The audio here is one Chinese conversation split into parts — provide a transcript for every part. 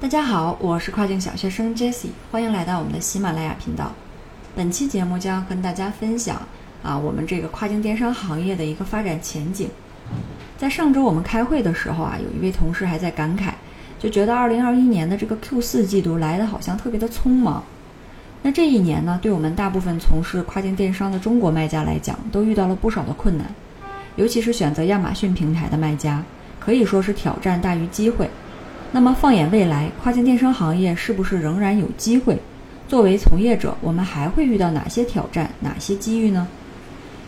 大家好，我是跨境小学生 Jessie，欢迎来到我们的喜马拉雅频道。本期节目将跟大家分享啊，我们这个跨境电商行业的一个发展前景。在上周我们开会的时候啊，有一位同事还在感慨，就觉得2021年的这个 Q 四季度来的好像特别的匆忙。那这一年呢，对我们大部分从事跨境电商的中国卖家来讲，都遇到了不少的困难，尤其是选择亚马逊平台的卖家，可以说是挑战大于机会。那么放眼未来，跨境电商行业是不是仍然有机会？作为从业者，我们还会遇到哪些挑战、哪些机遇呢？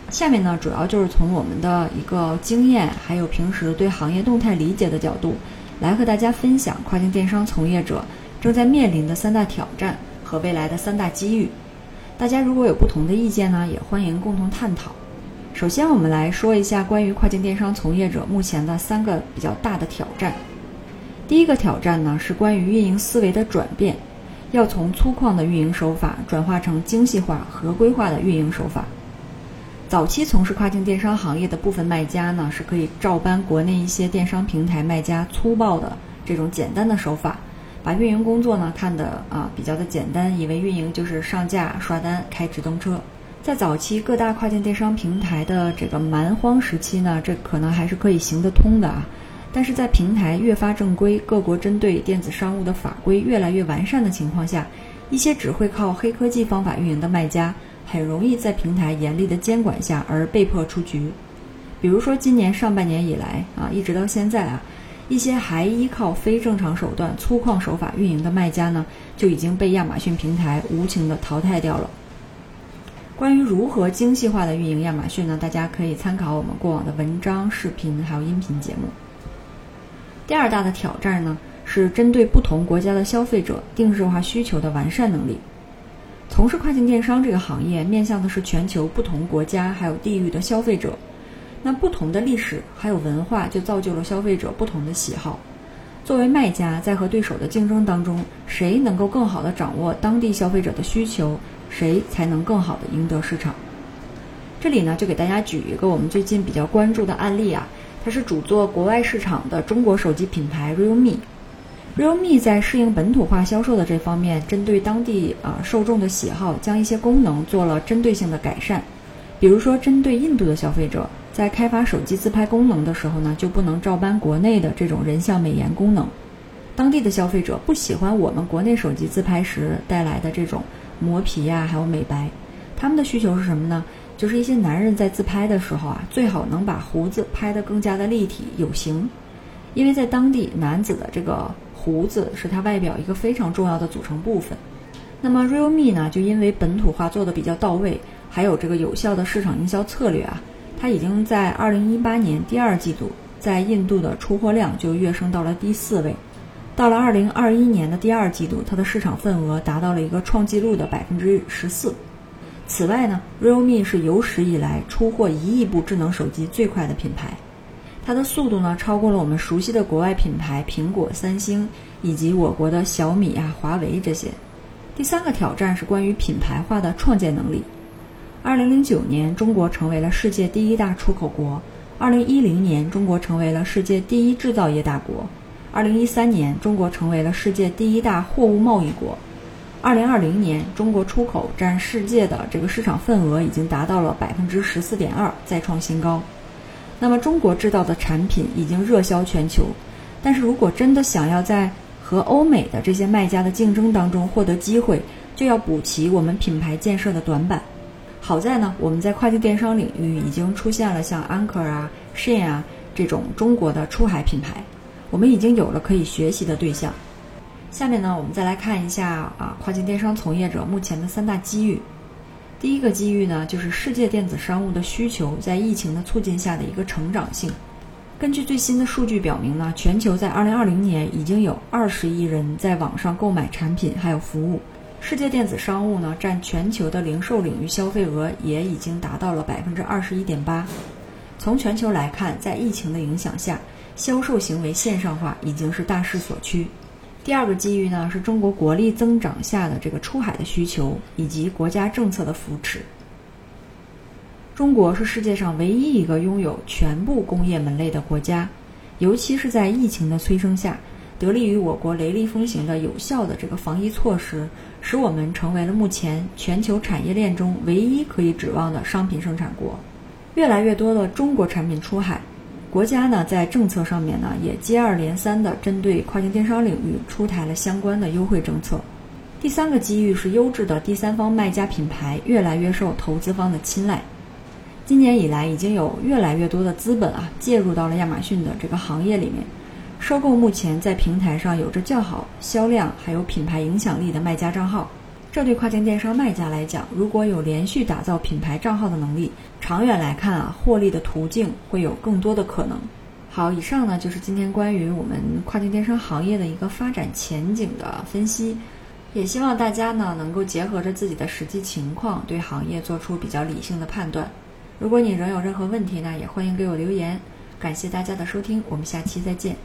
下面呢，主要就是从我们的一个经验，还有平时对行业动态理解的角度，来和大家分享跨境电商从业者正在面临的三大挑战和未来的三大机遇。大家如果有不同的意见呢，也欢迎共同探讨。首先，我们来说一下关于跨境电商从业者目前的三个比较大的挑战。第一个挑战呢，是关于运营思维的转变，要从粗犷的运营手法转化成精细化、合规化的运营手法。早期从事跨境电商行业的部分卖家呢，是可以照搬国内一些电商平台卖家粗暴的这种简单的手法，把运营工作呢看得啊比较的简单，以为运营就是上架、刷单、开直通车。在早期各大跨境电商平台的这个蛮荒时期呢，这可能还是可以行得通的啊。但是在平台越发正规，各国针对电子商务的法规越来越完善的情况下，一些只会靠黑科技方法运营的卖家，很容易在平台严厉的监管下而被迫出局。比如说今年上半年以来啊，一直到现在啊，一些还依靠非正常手段、粗犷手法运营的卖家呢，就已经被亚马逊平台无情的淘汰掉了。关于如何精细化的运营亚马逊呢？大家可以参考我们过往的文章、视频还有音频节目。第二大的挑战呢，是针对不同国家的消费者定制化需求的完善能力。从事跨境电商这个行业，面向的是全球不同国家还有地域的消费者。那不同的历史还有文化，就造就了消费者不同的喜好。作为卖家，在和对手的竞争当中，谁能够更好的掌握当地消费者的需求，谁才能更好的赢得市场。这里呢，就给大家举一个我们最近比较关注的案例啊。它是主做国外市场的中国手机品牌 Realme。Realme 在适应本土化销售的这方面，针对当地啊受众的喜好，将一些功能做了针对性的改善。比如说，针对印度的消费者，在开发手机自拍功能的时候呢，就不能照搬国内的这种人像美颜功能。当地的消费者不喜欢我们国内手机自拍时带来的这种磨皮呀，还有美白。他们的需求是什么呢？就是一些男人在自拍的时候啊，最好能把胡子拍得更加的立体有型，因为在当地男子的这个胡子是他外表一个非常重要的组成部分。那么 Realme 呢，就因为本土化做的比较到位，还有这个有效的市场营销策略啊，它已经在二零一八年第二季度在印度的出货量就跃升到了第四位，到了二零二一年的第二季度，它的市场份额达到了一个创纪录的百分之十四。此外呢，Realme 是有史以来出货一亿部智能手机最快的品牌，它的速度呢超过了我们熟悉的国外品牌苹果、三星以及我国的小米啊、华为这些。第三个挑战是关于品牌化的创建能力。二零零九年，中国成为了世界第一大出口国；二零一零年，中国成为了世界第一制造业大国；二零一三年，中国成为了世界第一大货物贸易国。二零二零年，中国出口占世界的这个市场份额已经达到了百分之十四点二，再创新高。那么，中国制造的产品已经热销全球。但是如果真的想要在和欧美的这些卖家的竞争当中获得机会，就要补齐我们品牌建设的短板。好在呢，我们在跨境电商领域已经出现了像 Anker 啊、Shein 啊这种中国的出海品牌，我们已经有了可以学习的对象。下面呢，我们再来看一下啊，跨境电商从业者目前的三大机遇。第一个机遇呢，就是世界电子商务的需求在疫情的促进下的一个成长性。根据最新的数据表明呢，全球在2020年已经有20亿人在网上购买产品还有服务。世界电子商务呢，占全球的零售领域消费额也已经达到了百分之二十一点八。从全球来看，在疫情的影响下，销售行为线上化已经是大势所趋。第二个机遇呢，是中国国力增长下的这个出海的需求以及国家政策的扶持。中国是世界上唯一一个拥有全部工业门类的国家，尤其是在疫情的催生下，得力于我国雷厉风行的有效的这个防疫措施，使我们成为了目前全球产业链中唯一可以指望的商品生产国。越来越多的中国产品出海，国家呢在政策上面呢也接二连三的针对跨境电商领域出台了相关的优惠政策。第三个机遇是优质的第三方卖家品牌越来越受投资方的青睐。今年以来，已经有越来越多的资本啊介入到了亚马逊的这个行业里面，收购目前在平台上有着较好销量还有品牌影响力的卖家账号。这对跨境电商卖家来讲，如果有连续打造品牌账号的能力，长远来看啊，获利的途径会有更多的可能。好，以上呢就是今天关于我们跨境电商行业的一个发展前景的分析，也希望大家呢能够结合着自己的实际情况，对行业做出比较理性的判断。如果你仍有任何问题呢，也欢迎给我留言。感谢大家的收听，我们下期再见。